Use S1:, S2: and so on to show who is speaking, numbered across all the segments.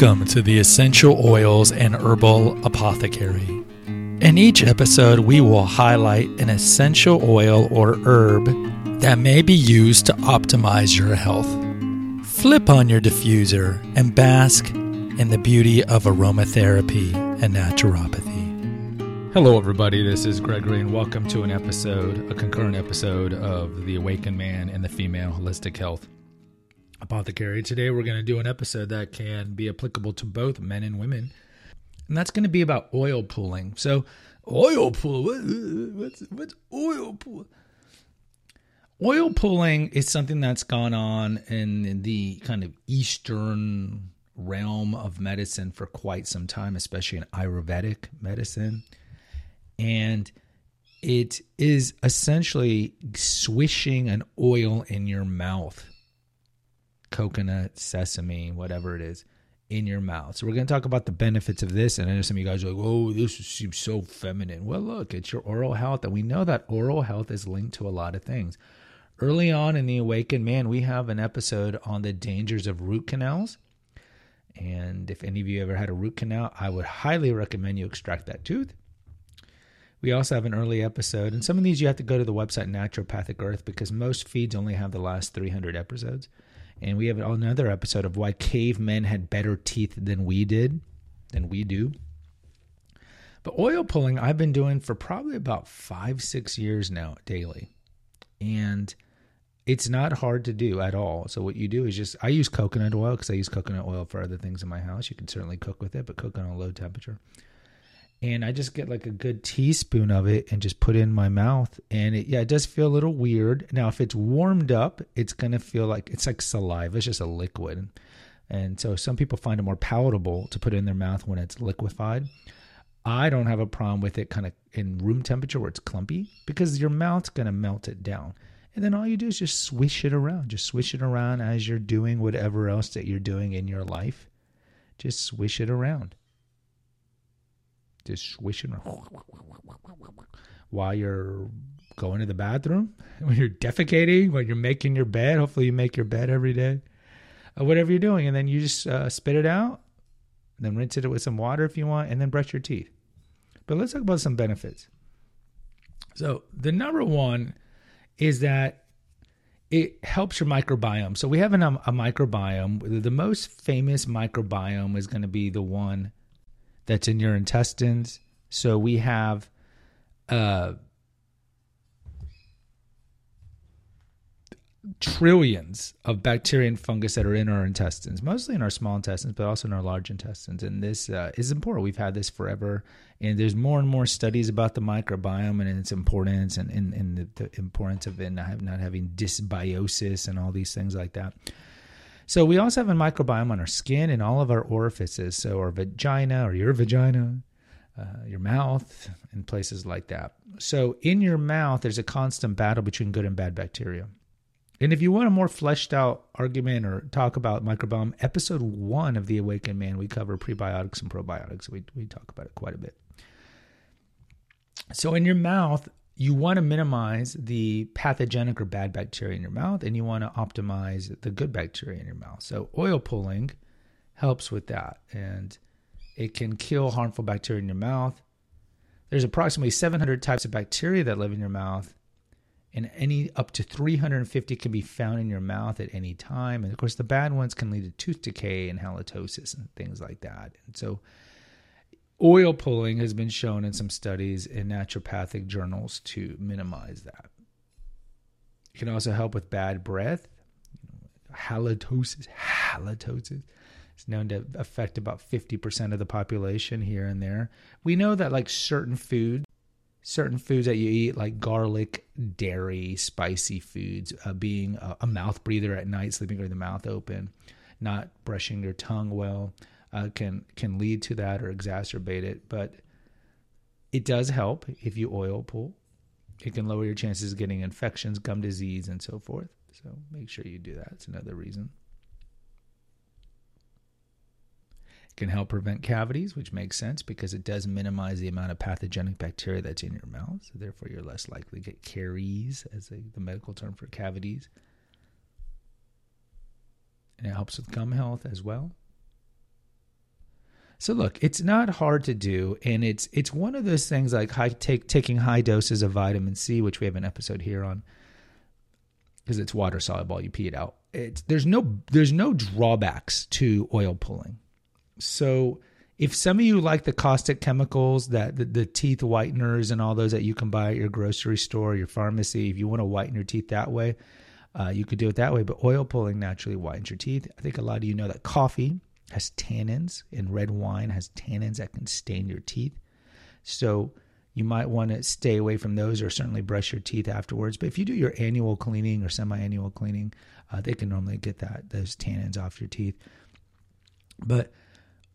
S1: Welcome to the Essential Oils and Herbal Apothecary. In each episode, we will highlight an essential oil or herb that may be used to optimize your health. Flip on your diffuser and bask in the beauty of aromatherapy and naturopathy. Hello, everybody. This is Gregory, and welcome to an episode, a concurrent episode of The Awakened Man and the Female Holistic Health Apothecary. Today, we're going to do an episode that can be applicable to both men and women, and that's going to be about oil pulling. So, oil what, what's, what's oil pull? Oil pulling is something that's gone on in the kind of Eastern realm of medicine for quite some time, especially in Ayurvedic medicine. And it is essentially swishing an oil in your mouth coconut, sesame, whatever it is, in your mouth. So we're going to talk about the benefits of this. And I know some of you guys are like, "Oh, this seems so feminine." Well, look, it's your oral health, and we know that oral health is linked to a lot of things. Early on in the Awakened Man, we have an episode on the dangers of root canals. And if any of you ever had a root canal, I would highly recommend you extract that tooth. We also have an early episode, and some of these you have to go to the website Naturopathic Earth because most feeds only have the last 300 episodes. And we have another episode of why cavemen had better teeth than we did, than we do. But oil pulling, I've been doing for probably about five, six years now daily. And it's not hard to do at all. So, what you do is just, I use coconut oil because I use coconut oil for other things in my house. You can certainly cook with it, but cook on a low temperature and I just get like a good teaspoon of it and just put it in my mouth. And it, yeah, it does feel a little weird. Now, if it's warmed up, it's gonna feel like it's like saliva. It's just a liquid, and so some people find it more palatable to put in their mouth when it's liquefied. I don't have a problem with it kind of in room temperature where it's clumpy because your mouth's gonna melt it down. And then all you do is just swish it around. Just swish it around as you're doing whatever else that you're doing in your life. Just swish it around just swishing while you're going to the bathroom, when you're defecating, when you're making your bed. Hopefully, you make your bed every day, uh, whatever you're doing, and then you just uh, spit it out, then rinse it with some water if you want, and then brush your teeth. But let's talk about some benefits. So, the number one is that it helps your microbiome. So, we have an, um, a microbiome. The most famous microbiome is going to be the one that's in your intestines. So we have uh, trillions of bacteria and fungus that are in our intestines, mostly in our small intestines, but also in our large intestines. And this uh, is important. We've had this forever. And there's more and more studies about the microbiome and its importance and, and, and the, the importance of it not, not having dysbiosis and all these things like that. So we also have a microbiome on our skin and all of our orifices. So our vagina or your vagina, uh, your mouth, and places like that. So in your mouth, there's a constant battle between good and bad bacteria. And if you want a more fleshed out argument or talk about microbiome, episode one of The Awakened Man, we cover prebiotics and probiotics. We, we talk about it quite a bit. So in your mouth, you want to minimize the pathogenic or bad bacteria in your mouth and you want to optimize the good bacteria in your mouth. So, oil pulling helps with that and it can kill harmful bacteria in your mouth. There's approximately 700 types of bacteria that live in your mouth, and any up to 350 can be found in your mouth at any time. And of course, the bad ones can lead to tooth decay and halitosis and things like that. And so, Oil pulling has been shown in some studies in naturopathic journals to minimize that. It can also help with bad breath, halitosis. Halitosis is known to affect about 50% of the population here and there. We know that like certain foods, certain foods that you eat, like garlic, dairy, spicy foods, uh, being a, a mouth breather at night, sleeping with the mouth open, not brushing your tongue well, uh, can can lead to that or exacerbate it. But it does help if you oil pull. It can lower your chances of getting infections, gum disease, and so forth. So make sure you do that. It's another reason. It can help prevent cavities, which makes sense because it does minimize the amount of pathogenic bacteria that's in your mouth. So therefore, you're less likely to get caries, as a, the medical term for cavities. And it helps with gum health as well. So look, it's not hard to do, and it's it's one of those things like high take taking high doses of vitamin C, which we have an episode here on, because it's water soluble. You pee it out. It's there's no there's no drawbacks to oil pulling. So if some of you like the caustic chemicals that the, the, teeth whiteners and all those that you can buy at your grocery store, your pharmacy, if you want to whiten your teeth that way, uh, you could do it that way. But oil pulling naturally whitens your teeth. I think a lot of you know that coffee has tannins and red wine has tannins that can stain your teeth. So you might want to stay away from those or certainly brush your teeth afterwards. But if you do your annual cleaning or semi-annual cleaning, uh, they can normally get that those tannins off your teeth. But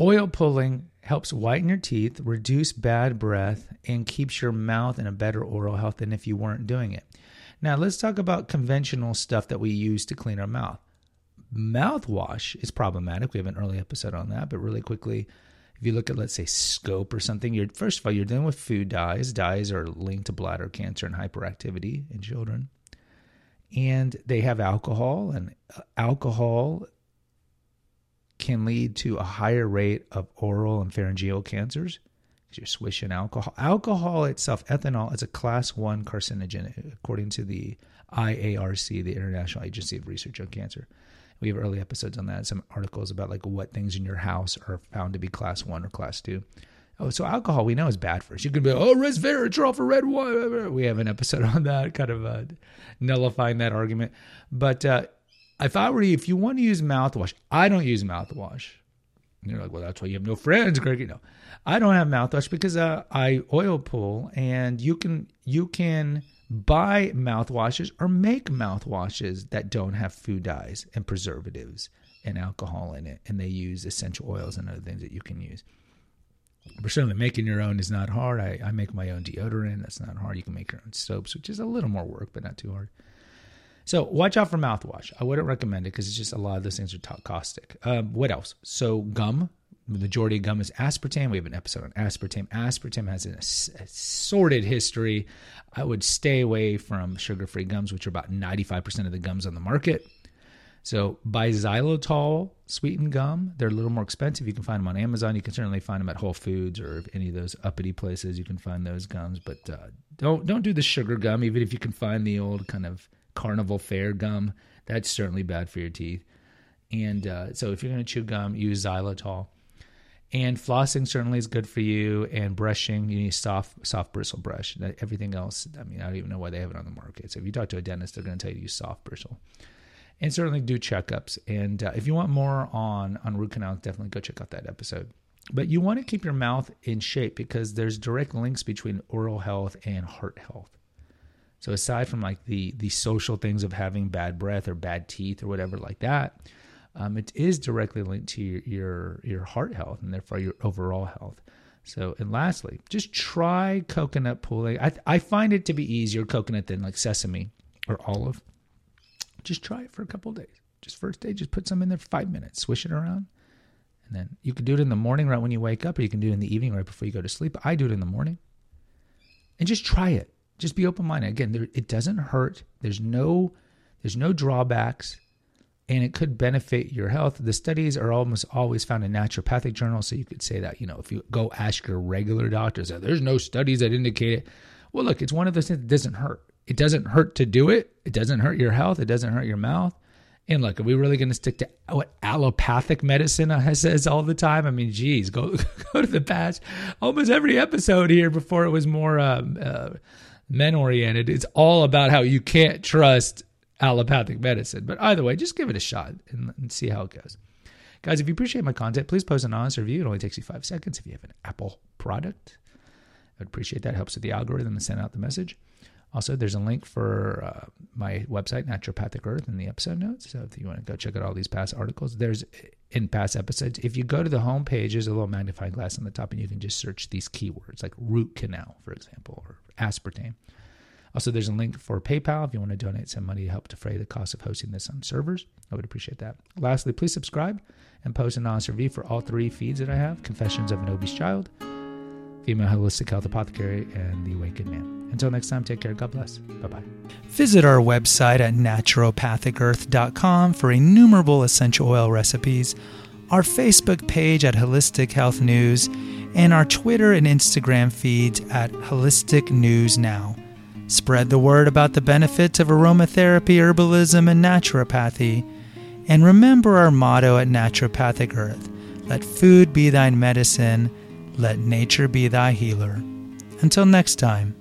S1: Oil pulling helps whiten your teeth, reduce bad breath, and keeps your mouth in a better oral health than if you weren't doing it. Now, let's talk about conventional stuff that we use to clean our mouth. Mouthwash is problematic. We have an early episode on that, but really quickly, if you look at, let's say, scope or something, you're first of all, you're dealing with food dyes. Dyes are linked to bladder cancer and hyperactivity in children. And they have alcohol, and uh, alcohol can lead to a higher rate of oral and pharyngeal cancers you're swishing alcohol. Alcohol itself, ethanol, is a class one carcinogen according to the IARC, the International Agency of Research on Cancer. We have early episodes on that, some articles about like what things in your house are found to be class one or class two. Oh, so alcohol we know is bad for us. You can be, oh, resveratrol for red wine. We have an episode on that, kind of uh, nullifying that argument. But uh, if I were you, if you want to use mouthwash, I don't use mouthwash. And you're like, well, that's why you have no friends, Greg. You know, I don't have mouthwash because uh, I oil pull, and you can you can buy mouthwashes or make mouthwashes that don't have food dyes and preservatives and alcohol in it, and they use essential oils and other things that you can use. But certainly, making your own is not hard. I, I make my own deodorant. That's not hard. You can make your own soaps, which is a little more work, but not too hard. So watch out for mouthwash. I wouldn't recommend it because it's just a lot of those things are caustic. Um, what else? So gum. The majority of gum is aspartame. We have an episode on aspartame. Aspartame has an assorted history. I would stay away from sugar-free gums, which are about 95% of the gums on the market. So buy xylitol sweetened gum. They're a little more expensive. You can find them on Amazon. You can certainly find them at Whole Foods or any of those uppity places. You can find those gums, but uh, don't don't do the sugar gum. Even if you can find the old kind of carnival fair gum. That's certainly bad for your teeth. And uh, so if you're going to chew gum, use xylitol. And flossing certainly is good for you. And brushing, you need soft soft bristle brush. Everything else, I mean, I don't even know why they have it on the market. So if you talk to a dentist, they're going to tell you use soft bristle. And certainly do checkups. And uh, if you want more on on root canals, definitely go check out that episode. But you want to keep your mouth in shape because there's direct links between oral health and heart health. So aside from like the the social things of having bad breath or bad teeth or whatever like that, um, it is directly linked to your, your your heart health and therefore your overall health. So and lastly, just try coconut pulling. I I find it to be easier coconut than like sesame or olive. Just try it for a couple days. Just first day, just put some in there for five minutes, swish it around, and then you can do it in the morning right when you wake up, or you can do it in the evening right before you go to sleep. I do it in the morning, and just try it just be open minded. Again, there, it doesn't hurt. There's no there's no drawbacks, and it could benefit your health. The studies are almost always found in naturopathic journals, so you could say that you know if you go ask your regular doctors, there's no studies that indicate it. Well, look, it's one of those things that doesn't hurt. It doesn't hurt to do it. It doesn't hurt your health. It doesn't hurt your mouth. And look, are we really going to stick to what allopathic medicine says all the time? I mean, geez, go go to the past. Almost every episode here before it was more um, uh, men oriented. It's all about how you can't trust allopathic medicine. But either way, just give it a shot and, and, see how it goes. Guys, if you appreciate my content, please post an honest review. It only takes you five seconds if you have an Apple product. I'd appreciate that. It helps with the algorithm to send out the message. Also, there's a link for uh, my website, Naturopathic Earth, in the episode notes. So if you want to go check out all these past articles, there's in past episodes. If you go to the home page, there's a little magnifying glass on the top, and you can just search these keywords like root canal, for example, or aspartame. Also, there's a link for PayPal if you want to donate some money to help defray the cost of hosting this on servers. I would appreciate that. Lastly, please subscribe and post an honest review for all three feeds that I have Confessions of an Obese Child, Female Holistic Health Apothecary, and The Awakened Man. Until next time, take care. God bless. Bye bye.
S2: Visit our website at naturopathicearth.com for innumerable essential oil recipes
S1: our Facebook page at Holistic Health News, and our Twitter and Instagram feeds at Holistic News Now. Spread the word about the benefits of aromatherapy, herbalism, and naturopathy. And remember our motto at Naturopathic Earth let food be thine medicine, let nature be thy healer. Until next time.